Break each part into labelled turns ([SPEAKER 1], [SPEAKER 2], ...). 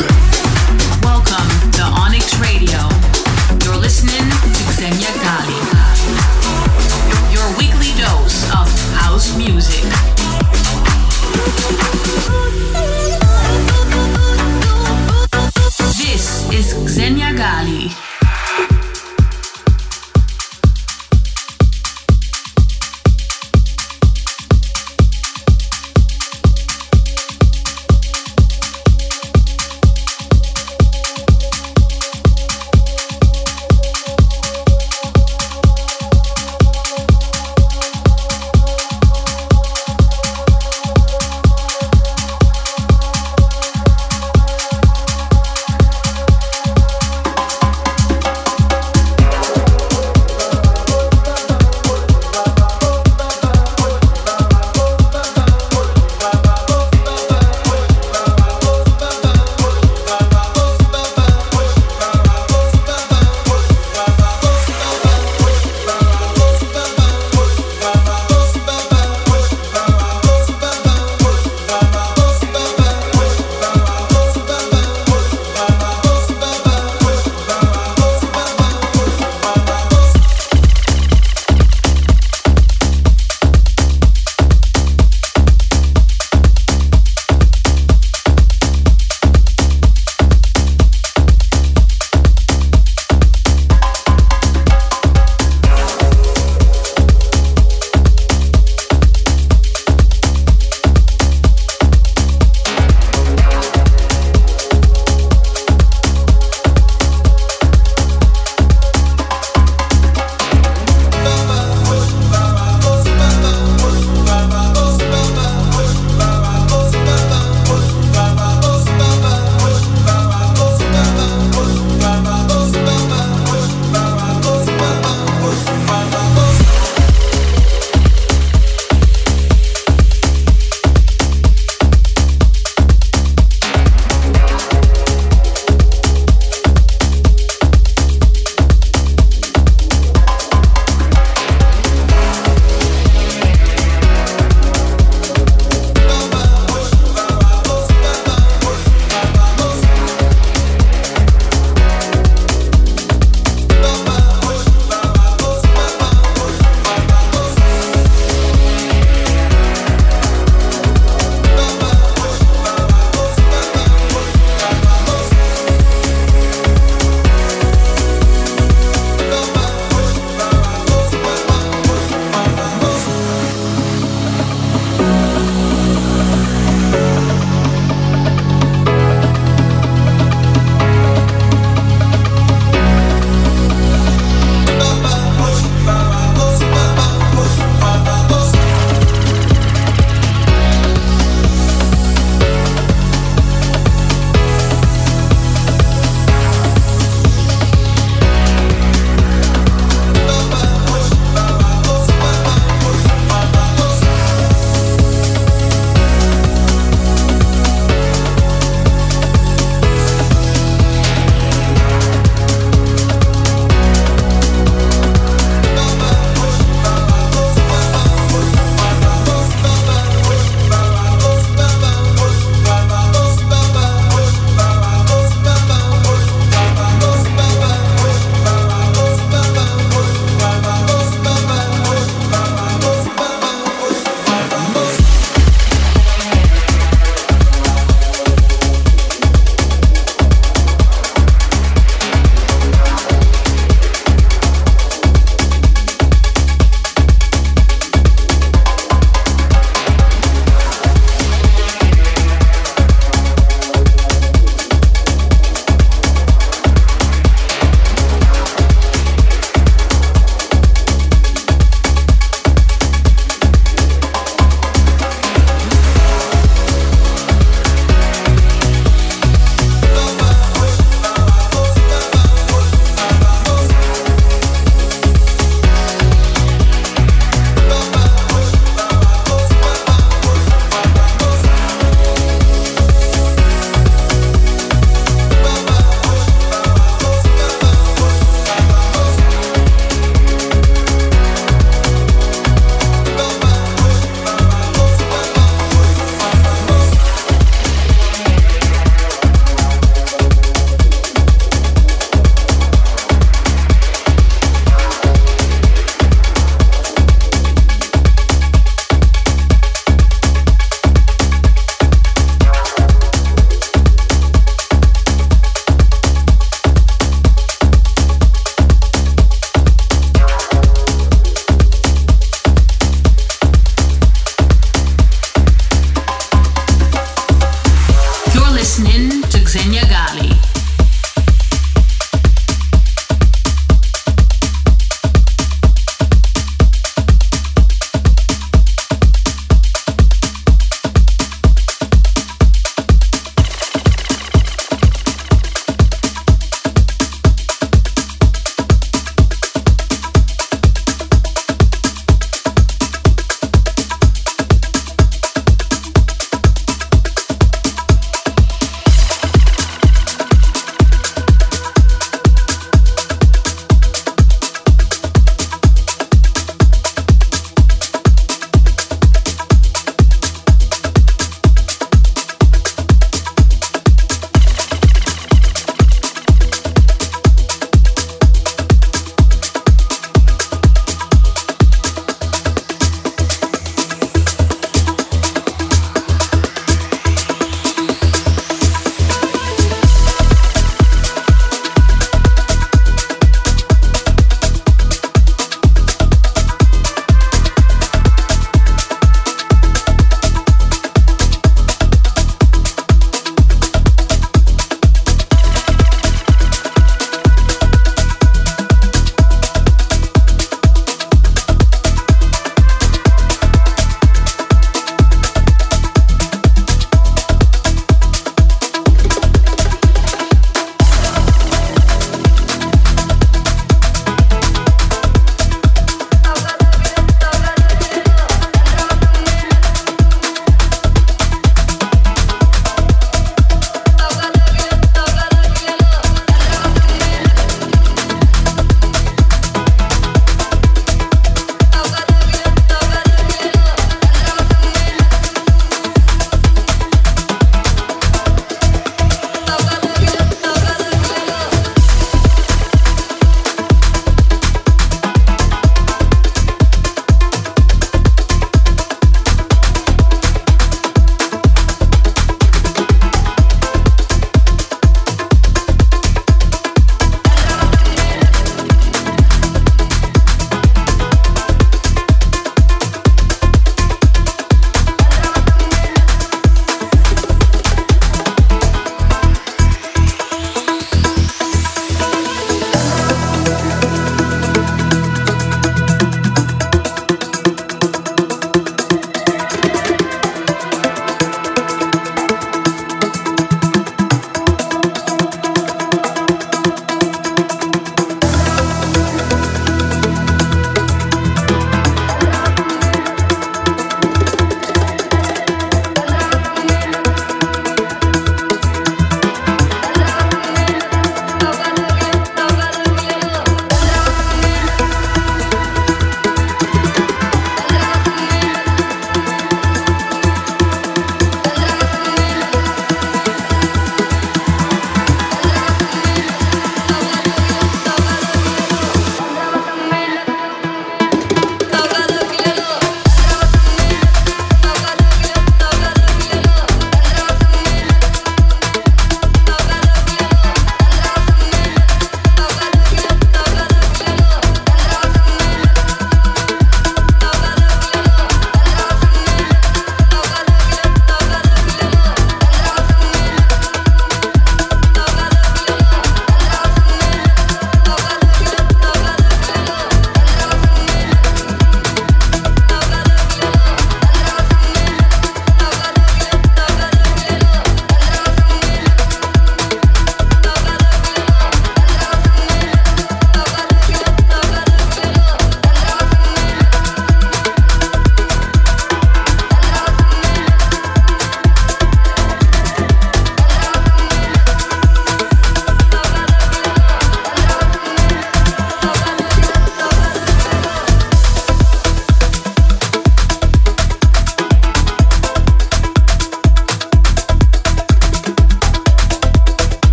[SPEAKER 1] death.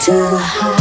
[SPEAKER 1] Too high.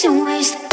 [SPEAKER 1] It's a waste.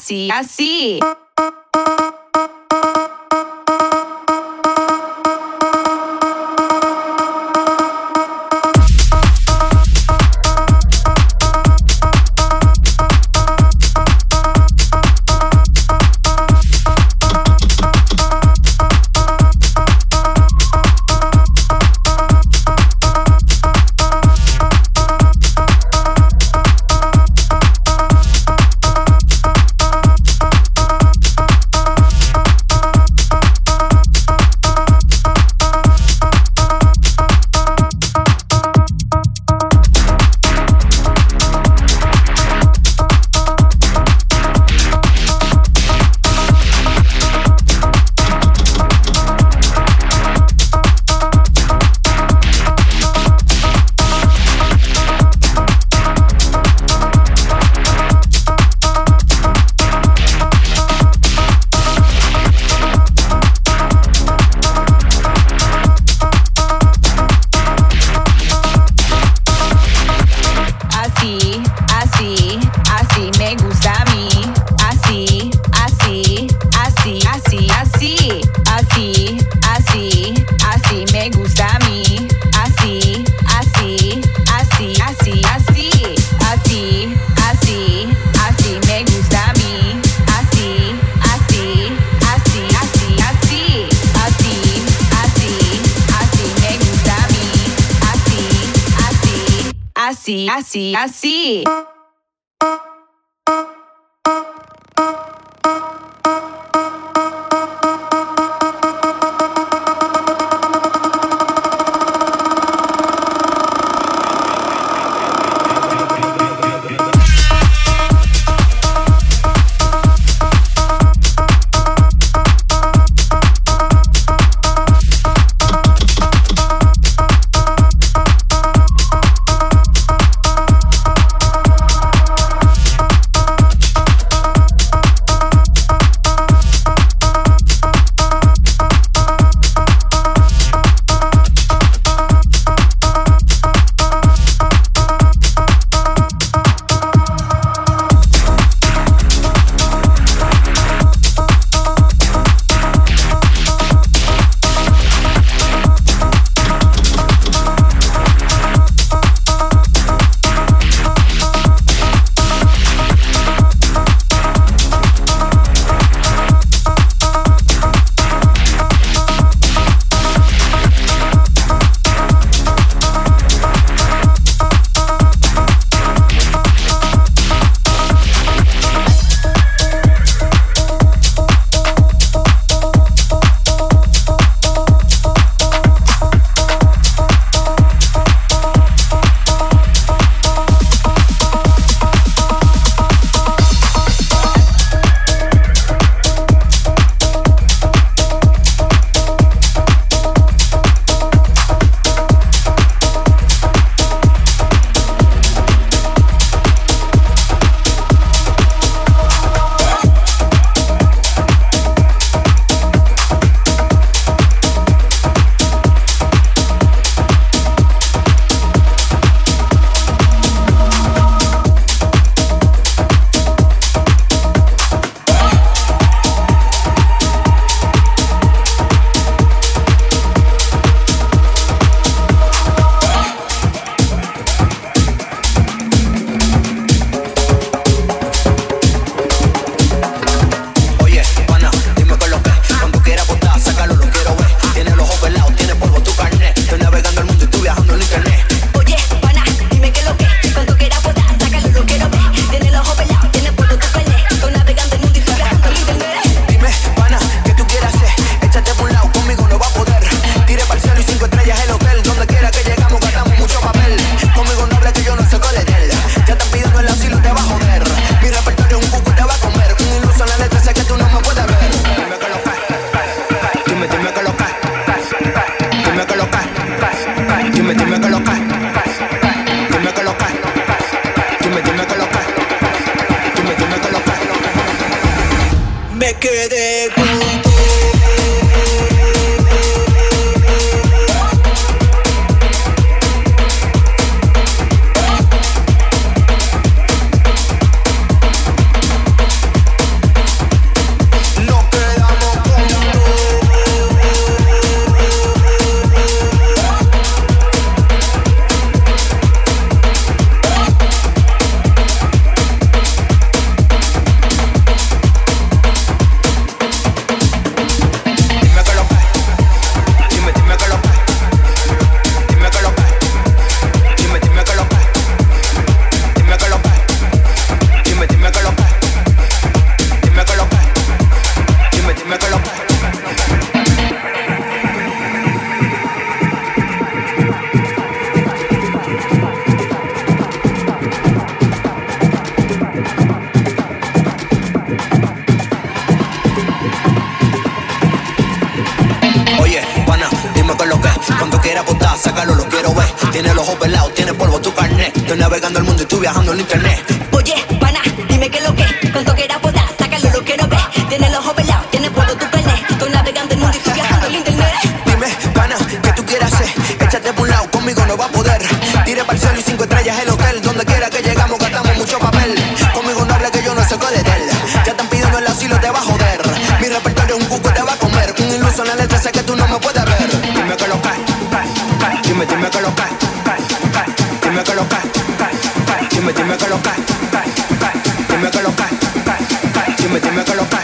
[SPEAKER 2] Así, así, así. así, así.
[SPEAKER 3] Sácalo, lo quiero ver. Tiene los ojos pelados, tiene polvo tu carnet. Estoy navegando el mundo y estoy viajando en internet.
[SPEAKER 4] Oye, pana, dime qué es lo que, cuánto quiera apostar, sácalo, lo quiero ver. Tiene los ojos pelados, tiene polvo tu carnet. Estoy navegando el mundo y estoy viajando en internet.
[SPEAKER 3] Dime, pana, ¿qué tú quieras hacer? Échate por un lado, conmigo no va a poder. Tire para el cielo y cinco estrellas el hotel. Donde quiera que llegamos, gastamos mucho papel. Conmigo no habla que yo no sé de él. Ya están pidiendo el asilo, te va a joder. Mi repertorio es un cuco, te va a comer. Un iluso en la letra, sé que tú no me puedes Dime, dime que lo cae. Dime que lo cae. Dime, dime que lo cae. Dime que lo cae. Dime, dime que lo cae.